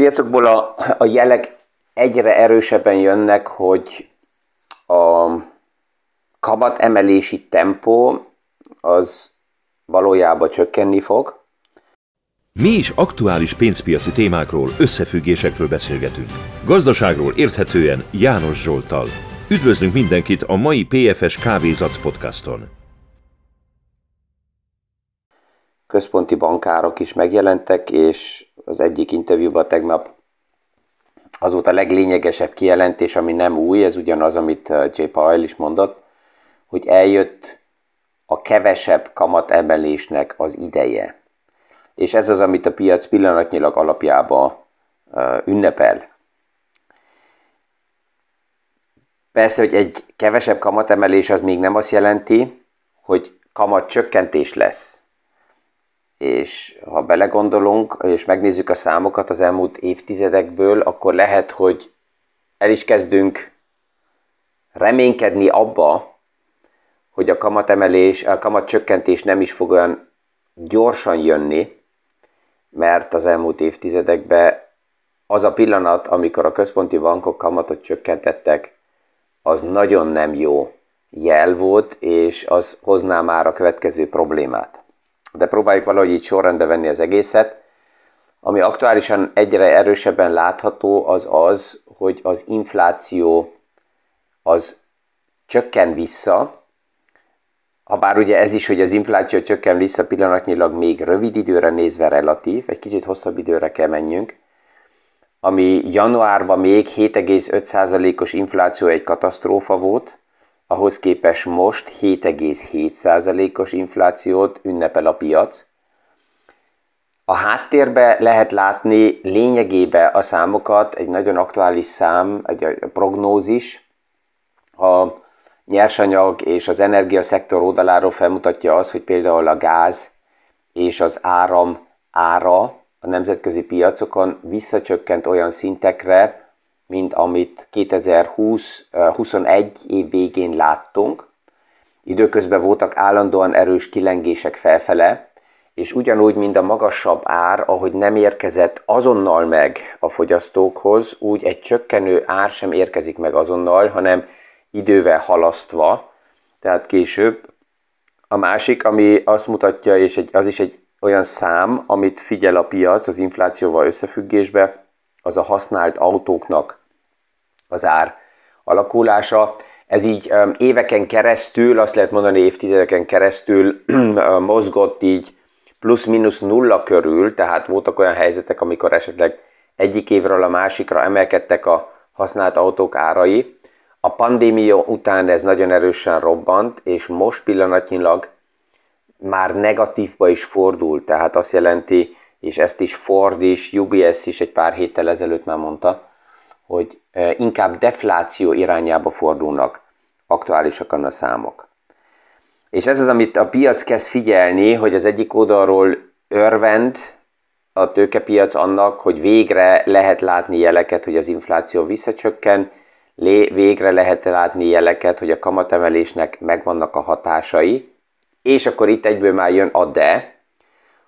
piacokból a, a jelek egyre erősebben jönnek, hogy a kamat emelési tempó az valójában csökkenni fog. Mi is aktuális pénzpiaci témákról, összefüggésekről beszélgetünk. Gazdaságról érthetően János Zsoltal. Üdvözlünk mindenkit a mai PFS Kávézac podcaston. Központi bankárok is megjelentek, és az egyik interjúban tegnap az volt a leglényegesebb kijelentés, ami nem új, ez ugyanaz, amit uh, J. Powell is mondott, hogy eljött a kevesebb kamat emelésnek az ideje. És ez az, amit a piac pillanatnyilag alapjában uh, ünnepel. Persze, hogy egy kevesebb kamatemelés az még nem azt jelenti, hogy kamat csökkentés lesz és ha belegondolunk, és megnézzük a számokat az elmúlt évtizedekből, akkor lehet, hogy el is kezdünk reménykedni abba, hogy a kamatemelés, a kamatcsökkentés nem is fog olyan gyorsan jönni, mert az elmúlt évtizedekben az a pillanat, amikor a központi bankok kamatot csökkentettek, az nagyon nem jó jel volt, és az hozná már a következő problémát de próbáljuk valahogy így sorrendbe venni az egészet. Ami aktuálisan egyre erősebben látható, az az, hogy az infláció az csökken vissza, ha bár ugye ez is, hogy az infláció csökken vissza pillanatnyilag még rövid időre nézve relatív, egy kicsit hosszabb időre kell menjünk, ami januárban még 7,5%-os infláció egy katasztrófa volt, ahhoz képest most 7,7%-os inflációt ünnepel a piac. A háttérbe lehet látni lényegébe a számokat, egy nagyon aktuális szám, egy prognózis. A nyersanyag és az energiaszektor oldaláról felmutatja az, hogy például a gáz és az áram ára a nemzetközi piacokon visszacsökkent olyan szintekre, mint amit 2020-21 év végén láttunk. Időközben voltak állandóan erős kilengések felfele, és ugyanúgy, mint a magasabb ár, ahogy nem érkezett azonnal meg a fogyasztókhoz, úgy egy csökkenő ár sem érkezik meg azonnal, hanem idővel halasztva, tehát később. A másik, ami azt mutatja, és egy, az is egy olyan szám, amit figyel a piac az inflációval összefüggésbe, az a használt autóknak az ár alakulása. Ez így éveken keresztül, azt lehet mondani évtizedeken keresztül mozgott így plusz-minusz nulla körül, tehát voltak olyan helyzetek, amikor esetleg egyik évről a másikra emelkedtek a használt autók árai. A pandémia után ez nagyon erősen robbant, és most pillanatnyilag már negatívba is fordult, tehát azt jelenti, és ezt is Ford is, UBS is egy pár héttel ezelőtt már mondta, hogy inkább defláció irányába fordulnak aktuálisakan a számok. És ez az, amit a piac kezd figyelni, hogy az egyik oldalról örvend a tőkepiac annak, hogy végre lehet látni jeleket, hogy az infláció visszacsökken, végre lehet látni jeleket, hogy a kamatemelésnek megvannak a hatásai, és akkor itt egyből már jön a de,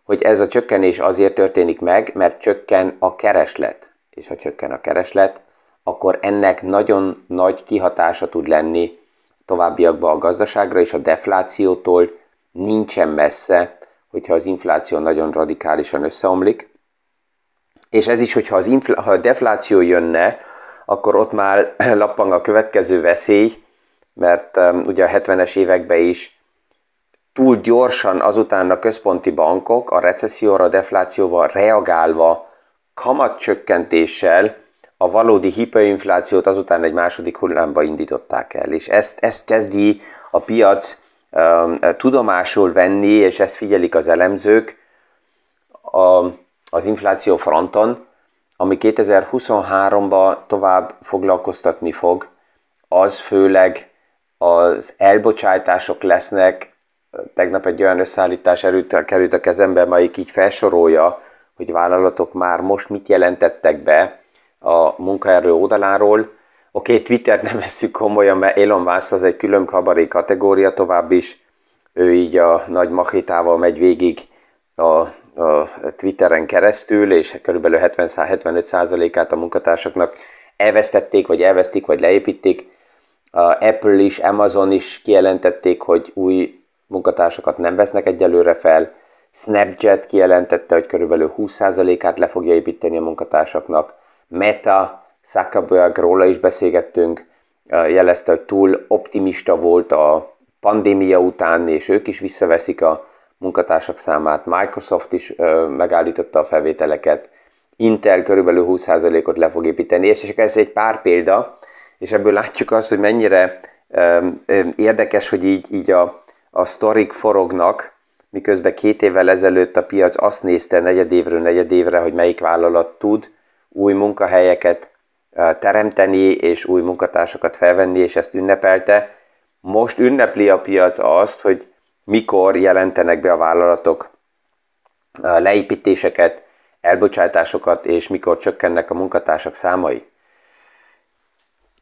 hogy ez a csökkenés azért történik meg, mert csökken a kereslet. És ha csökken a kereslet, akkor ennek nagyon nagy kihatása tud lenni továbbiakban a gazdaságra, és a deflációtól nincsen messze, hogyha az infláció nagyon radikálisan összeomlik. És ez is, hogyha az infl- ha a defláció jönne, akkor ott már lappang a következő veszély, mert um, ugye a 70-es években is túl gyorsan azután a központi bankok a recesszióra, a deflációval reagálva kamatcsökkentéssel a valódi hiperinflációt azután egy második hullámba indították el. És ezt, ezt kezdi a piac um, tudomásul venni, és ezt figyelik az elemzők a, az infláció fronton, ami 2023-ban tovább foglalkoztatni fog, az főleg az elbocsátások lesznek. Tegnap egy olyan összeállítás erőt, került a kezembe, amelyik így felsorolja, hogy vállalatok már most mit jelentettek be, a munkaerő oldaláról. Oké, okay, Twitter nem veszük komolyan, mert Elon Musk az egy külön kabaré kategória tovább is. Ő így a nagy machétával megy végig a a Twitteren keresztül, és körülbelül 70-75%-át a munkatársaknak elvesztették, vagy elvesztik, vagy leépítik. A Apple is, Amazon is kijelentették, hogy új munkatársakat nem vesznek egyelőre fel. Snapchat kijelentette, hogy körülbelül 20%-át le fogja építeni a munkatársaknak. Meta, Zuckerberg, róla is beszélgettünk, jelezte, hogy túl optimista volt a pandémia után, és ők is visszaveszik a munkatársak számát. Microsoft is megállította a felvételeket. Intel körülbelül 20%-ot le fog építeni, és csak ez egy pár példa, és ebből látjuk azt, hogy mennyire érdekes, hogy így, így a, a sztorik forognak, miközben két évvel ezelőtt a piac azt nézte negyedévről negyedévre, hogy melyik vállalat tud új munkahelyeket teremteni és új munkatársakat felvenni, és ezt ünnepelte. Most ünnepli a piac azt, hogy mikor jelentenek be a vállalatok leépítéseket, elbocsátásokat, és mikor csökkennek a munkatársak számai.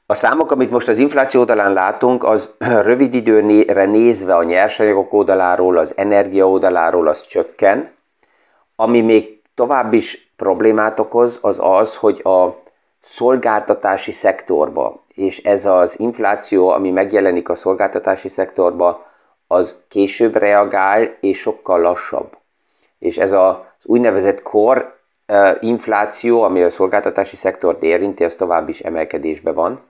A számok, amit most az infláció oldalán látunk, az rövid időre nézve a nyersanyagok oldaláról, az energia oldaláról az csökken. Ami még tovább is problémát okoz, az az, hogy a szolgáltatási szektorba, és ez az infláció, ami megjelenik a szolgáltatási szektorba, az később reagál, és sokkal lassabb. És ez az úgynevezett kor infláció, ami a szolgáltatási szektort érinti, az tovább is emelkedésben van.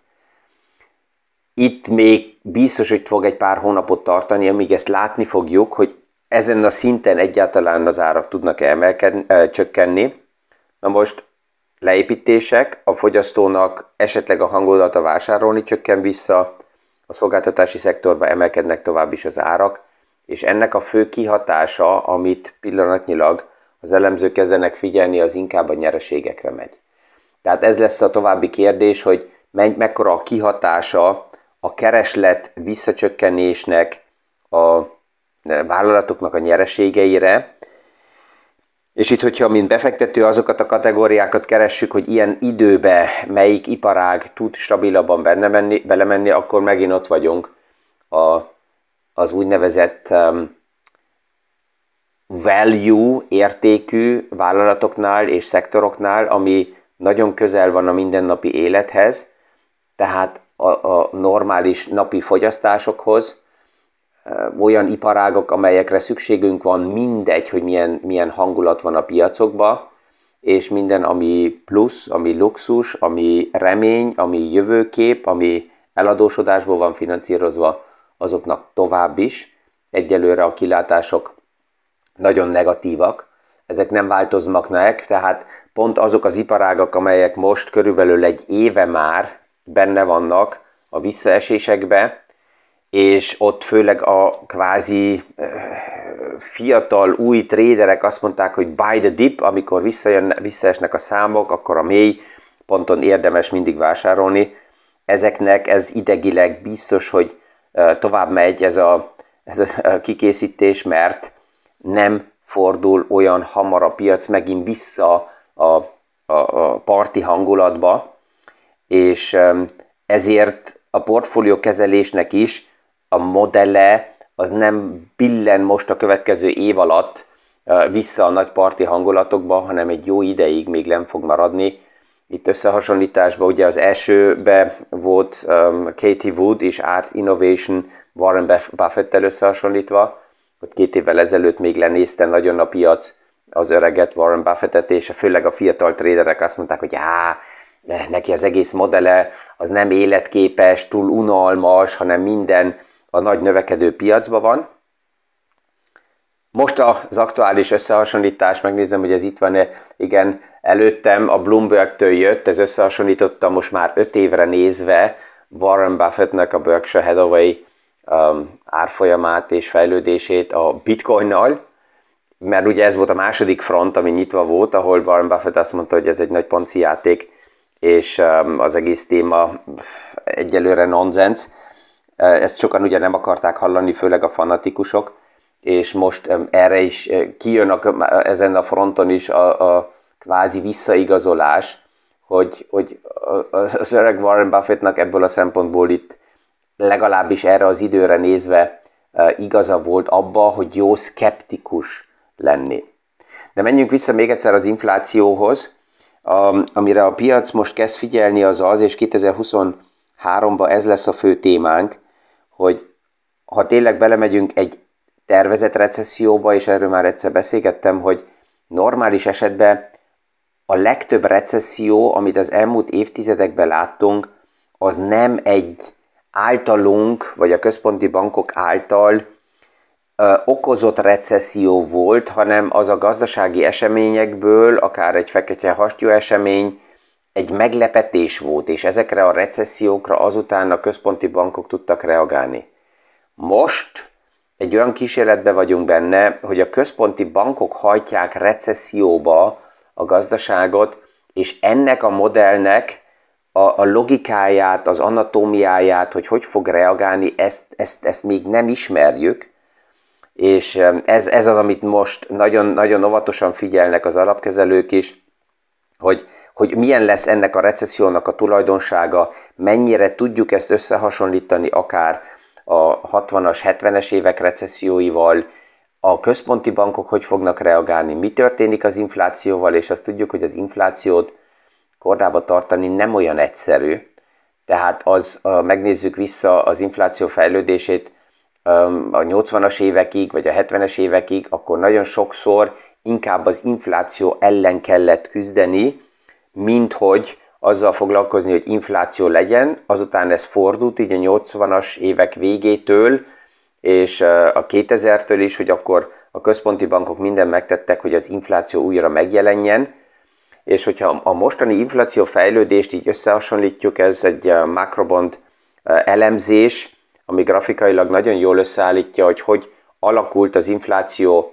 Itt még biztos, hogy fog egy pár hónapot tartani, amíg ezt látni fogjuk, hogy ezen a szinten egyáltalán az árak tudnak emelkedni, csökkenni. Na most leépítések, a fogyasztónak esetleg a hangolata vásárolni csökken vissza, a szolgáltatási szektorban emelkednek tovább is az árak, és ennek a fő kihatása, amit pillanatnyilag az elemzők kezdenek figyelni, az inkább a nyereségekre megy. Tehát ez lesz a további kérdés, hogy mekkora a kihatása a kereslet visszacsökkenésnek a vállalatoknak a nyereségeire, és itt, hogyha mint befektető azokat a kategóriákat keressük, hogy ilyen időbe melyik iparág tud stabilabban benne menni, belemenni, akkor megint ott vagyunk a, az úgynevezett um, value értékű vállalatoknál és szektoroknál, ami nagyon közel van a mindennapi élethez, tehát a, a normális napi fogyasztásokhoz, olyan iparágok, amelyekre szükségünk van, mindegy, hogy milyen, milyen hangulat van a piacokban, és minden, ami plusz, ami luxus, ami remény, ami jövőkép, ami eladósodásból van finanszírozva, azoknak tovább is. Egyelőre a kilátások nagyon negatívak, ezek nem változnak meg, tehát pont azok az iparágak, amelyek most körülbelül egy éve már benne vannak a visszaesésekbe, és ott főleg a kvázi fiatal, új tréderek azt mondták, hogy buy the dip, amikor visszajön, visszaesnek a számok, akkor a mély ponton érdemes mindig vásárolni. Ezeknek ez idegileg biztos, hogy tovább megy ez a, ez a kikészítés, mert nem fordul olyan hamar a piac megint vissza a, a, a parti hangulatba, és ezért a portfólió kezelésnek is a modelle az nem billen most a következő év alatt vissza a nagy parti hangulatokba, hanem egy jó ideig még nem fog maradni. Itt összehasonlításban ugye az elsőbe volt um, Katie Wood és Art Innovation Warren Buffett-tel összehasonlítva, hogy két évvel ezelőtt még lenézte nagyon a piac az öreget Warren Buffettet, és főleg a fiatal traderek azt mondták, hogy á, neki az egész modele az nem életképes, túl unalmas, hanem minden a nagy növekedő piacban van. Most az aktuális összehasonlítás, megnézem, hogy ez itt van-e, igen, előttem a Bloomberg-től jött, ez összehasonlította most már 5 évre nézve Warren Buffettnek a Berkshire Hathaway um, árfolyamát és fejlődését a bitcoinnal, mert ugye ez volt a második front, ami nyitva volt, ahol Warren Buffett azt mondta, hogy ez egy nagy ponci játék, és um, az egész téma egyelőre nonsens. Ezt sokan ugye nem akarták hallani, főleg a fanatikusok, és most erre is kijön a, ezen a fronton is a, a kvázi visszaigazolás, hogy, hogy az öreg Warren Buffettnak ebből a szempontból itt legalábbis erre az időre nézve igaza volt abba, hogy jó szkeptikus lenni. De menjünk vissza még egyszer az inflációhoz. Amire a piac most kezd figyelni az az, és 2023-ban ez lesz a fő témánk, hogy ha tényleg belemegyünk egy tervezett recesszióba, és erről már egyszer beszélgettem, hogy normális esetben a legtöbb recesszió, amit az elmúlt évtizedekben láttunk, az nem egy általunk, vagy a központi bankok által ö, okozott recesszió volt, hanem az a gazdasági eseményekből, akár egy fekete hastyú esemény, egy meglepetés volt, és ezekre a recessziókra azután a központi bankok tudtak reagálni. Most egy olyan kísérletben vagyunk benne, hogy a központi bankok hajtják recesszióba a gazdaságot, és ennek a modellnek a, a logikáját, az anatómiáját, hogy hogy fog reagálni, ezt, ezt, ezt még nem ismerjük, és ez, ez az, amit most nagyon, nagyon óvatosan figyelnek az alapkezelők is, hogy, hogy milyen lesz ennek a recessziónak a tulajdonsága, mennyire tudjuk ezt összehasonlítani akár a 60-as, 70-es évek recesszióival, a központi bankok hogy fognak reagálni, mi történik az inflációval, és azt tudjuk, hogy az inflációt kordába tartani nem olyan egyszerű. Tehát az, megnézzük vissza az infláció fejlődését a 80-as évekig, vagy a 70-es évekig, akkor nagyon sokszor inkább az infláció ellen kellett küzdeni, mint hogy azzal foglalkozni, hogy infláció legyen, azután ez fordult így a 80-as évek végétől, és a 2000-től is, hogy akkor a központi bankok minden megtettek, hogy az infláció újra megjelenjen, és hogyha a mostani infláció fejlődést így összehasonlítjuk, ez egy makrobond elemzés, ami grafikailag nagyon jól összeállítja, hogy hogy alakult az infláció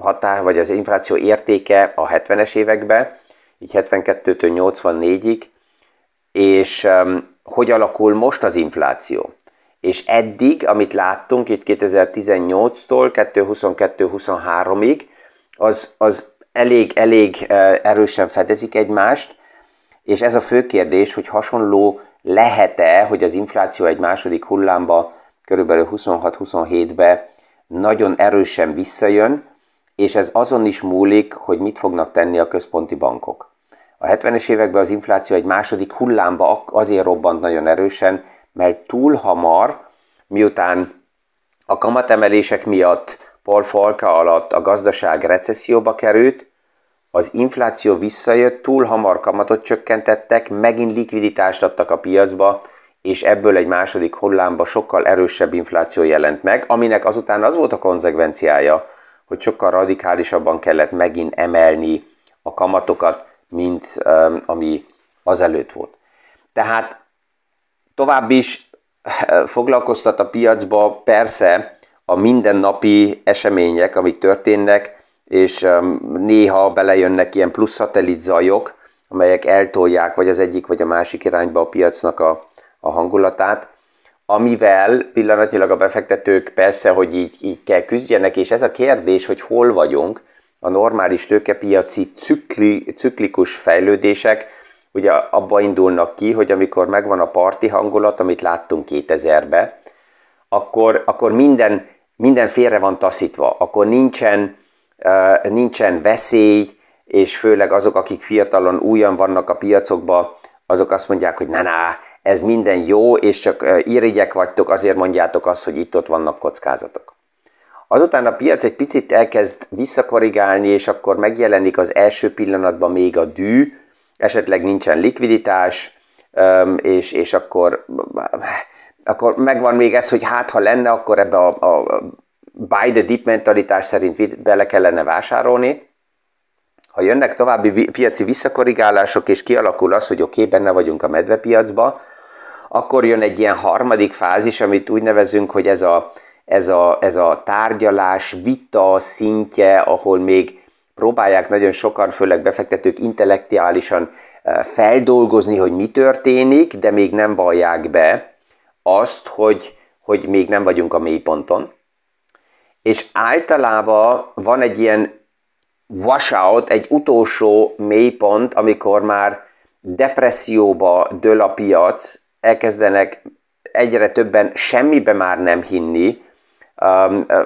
határ, vagy az infláció értéke a 70-es években, így 72-től 84-ig, és hogy alakul most az infláció. És eddig, amit láttunk itt 2018-tól 2022-23-ig, az, az elég, elég erősen fedezik egymást, és ez a fő kérdés, hogy hasonló lehet-e, hogy az infláció egy második hullámba, körülbelül 26-27-be nagyon erősen visszajön, és ez azon is múlik, hogy mit fognak tenni a központi bankok. A 70-es években az infláció egy második hullámba azért robbant nagyon erősen, mert túl hamar, miután a kamatemelések miatt Paul Falka alatt a gazdaság recesszióba került, az infláció visszajött, túl hamar kamatot csökkentettek, megint likviditást adtak a piacba, és ebből egy második hullámba sokkal erősebb infláció jelent meg, aminek azután az volt a konzekvenciája, hogy sokkal radikálisabban kellett megint emelni a kamatokat, mint um, ami azelőtt volt. Tehát tovább is foglalkoztat a piacba persze a mindennapi események, amik történnek, és néha belejönnek ilyen plusz szatellit zajok, amelyek eltolják vagy az egyik vagy a másik irányba a piacnak a, a hangulatát, amivel pillanatnyilag a befektetők persze, hogy így, így kell küzdjenek, és ez a kérdés, hogy hol vagyunk, a normális tőkepiaci cükli, ciklikus fejlődések ugye abba indulnak ki, hogy amikor megvan a parti hangulat, amit láttunk 2000-ben, akkor, akkor minden, minden félre van taszítva, akkor nincsen, nincsen veszély, és főleg azok, akik fiatalon újan vannak a piacokban, azok azt mondják, hogy na, na ez minden jó, és csak irigyek vagytok, azért mondjátok azt, hogy itt-ott vannak kockázatok. Azután a piac egy picit elkezd visszakorrigálni, és akkor megjelenik az első pillanatban még a dű, esetleg nincsen likviditás, és, és akkor, akkor megvan még ez, hogy hát ha lenne, akkor ebbe a, a buy the dip mentalitás szerint bele kellene vásárolni. Ha jönnek további piaci visszakorrigálások, és kialakul az, hogy oké, okay, benne vagyunk a medvepiacba, akkor jön egy ilyen harmadik fázis, amit úgy nevezünk, hogy ez a ez a, ez a tárgyalás, vita szintje, ahol még próbálják nagyon sokan, főleg befektetők intellektuálisan eh, feldolgozni, hogy mi történik, de még nem vallják be azt, hogy, hogy még nem vagyunk a mélyponton. És általában van egy ilyen washout, egy utolsó mélypont, amikor már depresszióba dől a piac, elkezdenek egyre többen semmibe már nem hinni,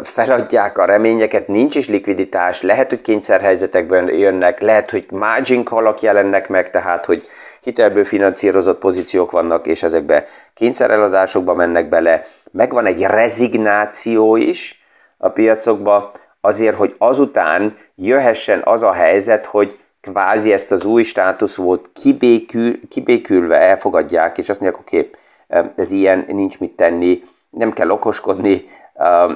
feladják a reményeket, nincs is likviditás, lehet, hogy kényszerhelyzetekben jönnek, lehet, hogy margin call jelennek meg, tehát, hogy hitelből finanszírozott pozíciók vannak, és ezekbe kényszereladásokba mennek bele. Megvan egy rezignáció is a piacokba, azért, hogy azután jöhessen az a helyzet, hogy kvázi ezt az új státuszót kibékül, kibékülve elfogadják, és azt mondják, oké, okay, ez ilyen, nincs mit tenni, nem kell okoskodni,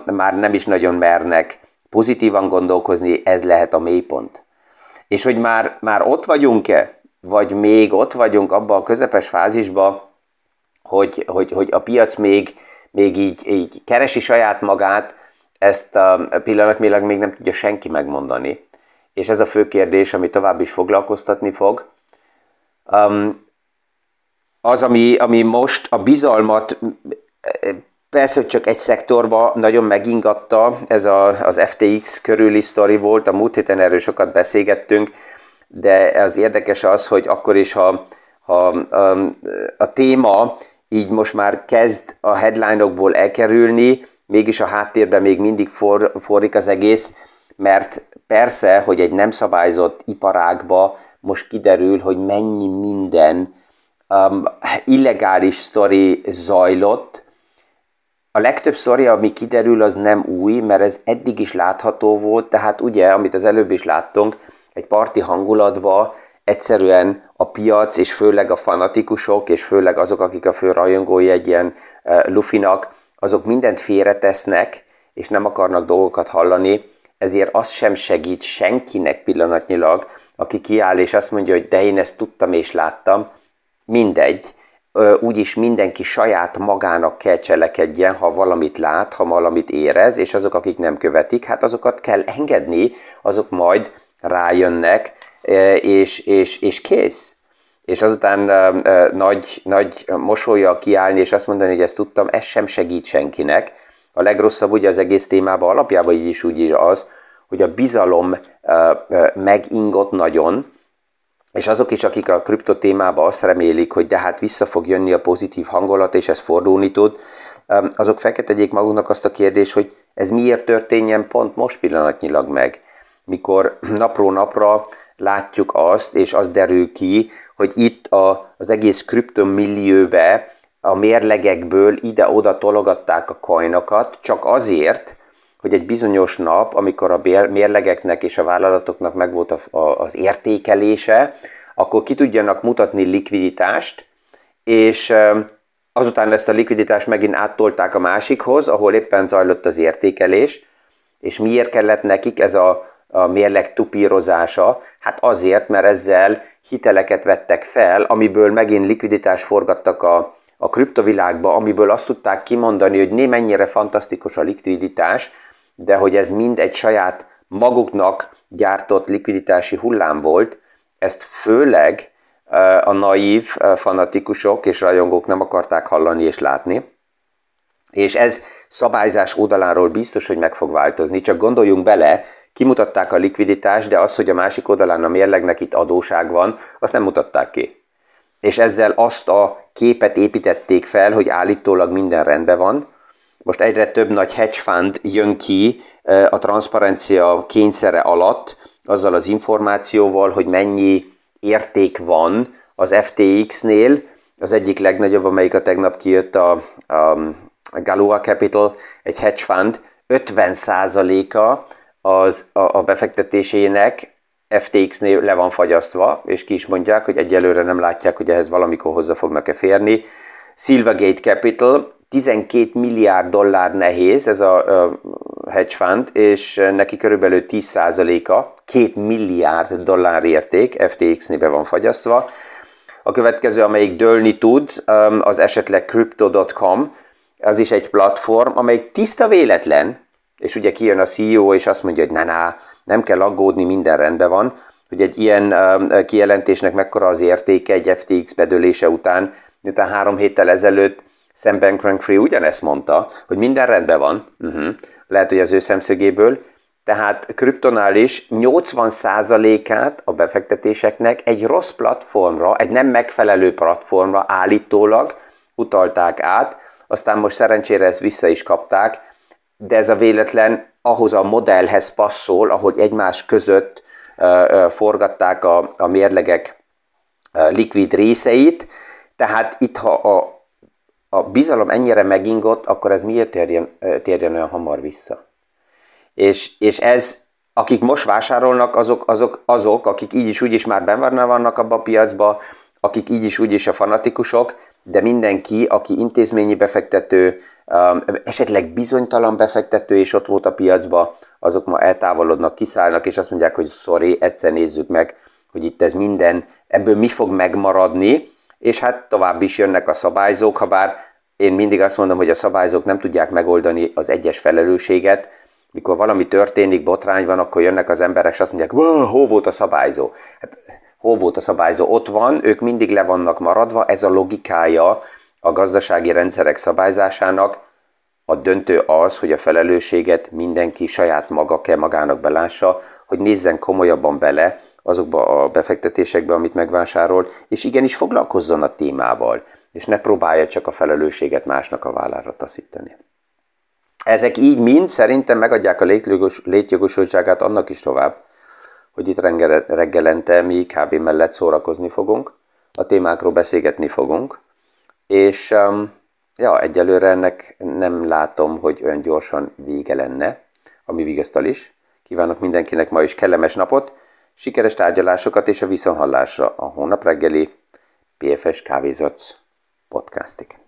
már nem is nagyon mernek pozitívan gondolkozni, ez lehet a mélypont. És hogy már, már ott vagyunk-e, vagy még ott vagyunk abban a közepes fázisba, hogy, hogy, hogy a piac még, még így, így keresi saját magát, ezt a pillanatnyilag még nem tudja senki megmondani. És ez a fő kérdés, ami tovább is foglalkoztatni fog. Um, az, ami, ami most a bizalmat Persze, hogy csak egy szektorba nagyon megingatta, ez a, az FTX körüli sztori volt, a múlt héten erről sokat beszélgettünk, de az érdekes az, hogy akkor is, ha, ha a, a téma így most már kezd a headline-okból elkerülni, mégis a háttérben még mindig for, forrik az egész, mert persze, hogy egy nem szabályzott iparágba most kiderül, hogy mennyi minden um, illegális sztori zajlott, a legtöbb sztori, ami kiderül, az nem új, mert ez eddig is látható volt, tehát ugye, amit az előbb is láttunk, egy parti hangulatba egyszerűen a piac, és főleg a fanatikusok, és főleg azok, akik a fő rajongói egy ilyen uh, lufinak, azok mindent félretesznek, és nem akarnak dolgokat hallani, ezért az sem segít senkinek pillanatnyilag, aki kiáll és azt mondja, hogy de én ezt tudtam és láttam, mindegy, úgyis mindenki saját magának kell cselekedjen, ha valamit lát, ha valamit érez, és azok, akik nem követik, hát azokat kell engedni, azok majd rájönnek, és, és, és kész. És azután nagy, nagy mosolya kiállni, és azt mondani, hogy ezt tudtam, ez sem segít senkinek. A legrosszabb ugye az egész témában alapjában így is úgy ír az, hogy a bizalom megingott nagyon, és azok is, akik a kripto témában azt remélik, hogy de hát vissza fog jönni a pozitív hangolat, és ez fordulni tud, azok feketegyék maguknak azt a kérdést, hogy ez miért történjen pont most pillanatnyilag meg, mikor napról napra látjuk azt, és az derül ki, hogy itt a, az egész kriptomillióbe a mérlegekből ide-oda tologatták a coinokat, csak azért, hogy egy bizonyos nap, amikor a mérlegeknek és a vállalatoknak megvolt az értékelése, akkor ki tudjanak mutatni likviditást, és azután ezt a likviditást megint áttolták a másikhoz, ahol éppen zajlott az értékelés, és miért kellett nekik ez a, a mérleg tupírozása? Hát azért, mert ezzel hiteleket vettek fel, amiből megint likviditást forgattak a, a kriptovilágba, amiből azt tudták kimondani, hogy né mennyire fantasztikus a likviditás, de hogy ez mind egy saját maguknak gyártott likviditási hullám volt, ezt főleg a naív fanatikusok és rajongók nem akarták hallani és látni. És ez szabályzás oldaláról biztos, hogy meg fog változni, csak gondoljunk bele, kimutatták a likviditást, de az, hogy a másik oldalán a mérlegnek itt adóság van, azt nem mutatták ki. És ezzel azt a képet építették fel, hogy állítólag minden rendben van, most egyre több nagy hedge fund jön ki a transzparencia kényszere alatt, azzal az információval, hogy mennyi érték van az FTX-nél, az egyik legnagyobb, amelyik a tegnap kijött a, a, Galua Capital, egy hedge fund, 50%-a az, a, a befektetésének FTX-nél le van fagyasztva, és ki is mondják, hogy egyelőre nem látják, hogy ehhez valamikor hozzá fognak-e férni. Silvergate Capital 12 milliárd dollár nehéz ez a hedge fund, és neki körülbelül 10%-a, 2 milliárd dollár érték FTX-nébe van fagyasztva. A következő, amelyik dőlni tud, az esetleg crypto.com, az is egy platform, amelyik tiszta véletlen, és ugye kijön a CEO, és azt mondja, hogy na, na nem kell aggódni, minden rendben van, hogy egy ilyen kijelentésnek mekkora az értéke egy FTX bedőlése után, miután három héttel ezelőtt Sam Bankman-Fried ugyanezt mondta, hogy minden rendben van, uh-huh. lehet, hogy az ő szemszögéből, tehát kriptonál is 80%-át a befektetéseknek egy rossz platformra, egy nem megfelelő platformra állítólag utalták át, aztán most szerencsére ezt vissza is kapták. De ez a véletlen ahhoz a modellhez passzol, ahogy egymás között forgatták a, a mérlegek likvid részeit, tehát itt ha a, a bizalom ennyire megingott, akkor ez miért térjen, térjen olyan hamar vissza? És, és ez, akik most vásárolnak, azok, azok, azok akik így is úgy is már benne vannak abba a piacba, akik így is úgy is a fanatikusok, de mindenki, aki intézményi befektető, um, esetleg bizonytalan befektető és ott volt a piacba, azok ma eltávolodnak, kiszállnak, és azt mondják, hogy sorry, egyszer nézzük meg, hogy itt ez minden, ebből mi fog megmaradni, és hát tovább is jönnek a szabályzók, ha bár én mindig azt mondom, hogy a szabályzók nem tudják megoldani az egyes felelősséget, mikor valami történik, botrány van, akkor jönnek az emberek, és azt mondják, hol volt a szabályzó? Hát, hol volt a szabályzó? Ott van, ők mindig le vannak maradva, ez a logikája a gazdasági rendszerek szabályzásának, a döntő az, hogy a felelősséget mindenki saját maga kell magának belássa, hogy nézzen komolyabban bele azokba a befektetésekbe, amit megvásárol, és igenis foglalkozzon a témával, és ne próbálja csak a felelősséget másnak a vállára taszítani. Ezek így mind szerintem megadják a létjogosultságát annak is tovább, hogy itt reggelente mi kb. mellett szórakozni fogunk, a témákról beszélgetni fogunk, és um, ja, egyelőre ennek nem látom, hogy olyan gyorsan vége lenne, ami vigasztal is. Kívánok mindenkinek ma is kellemes napot, sikeres tárgyalásokat és a viszonhallásra a hónap reggeli PFS Kávézac podcastig.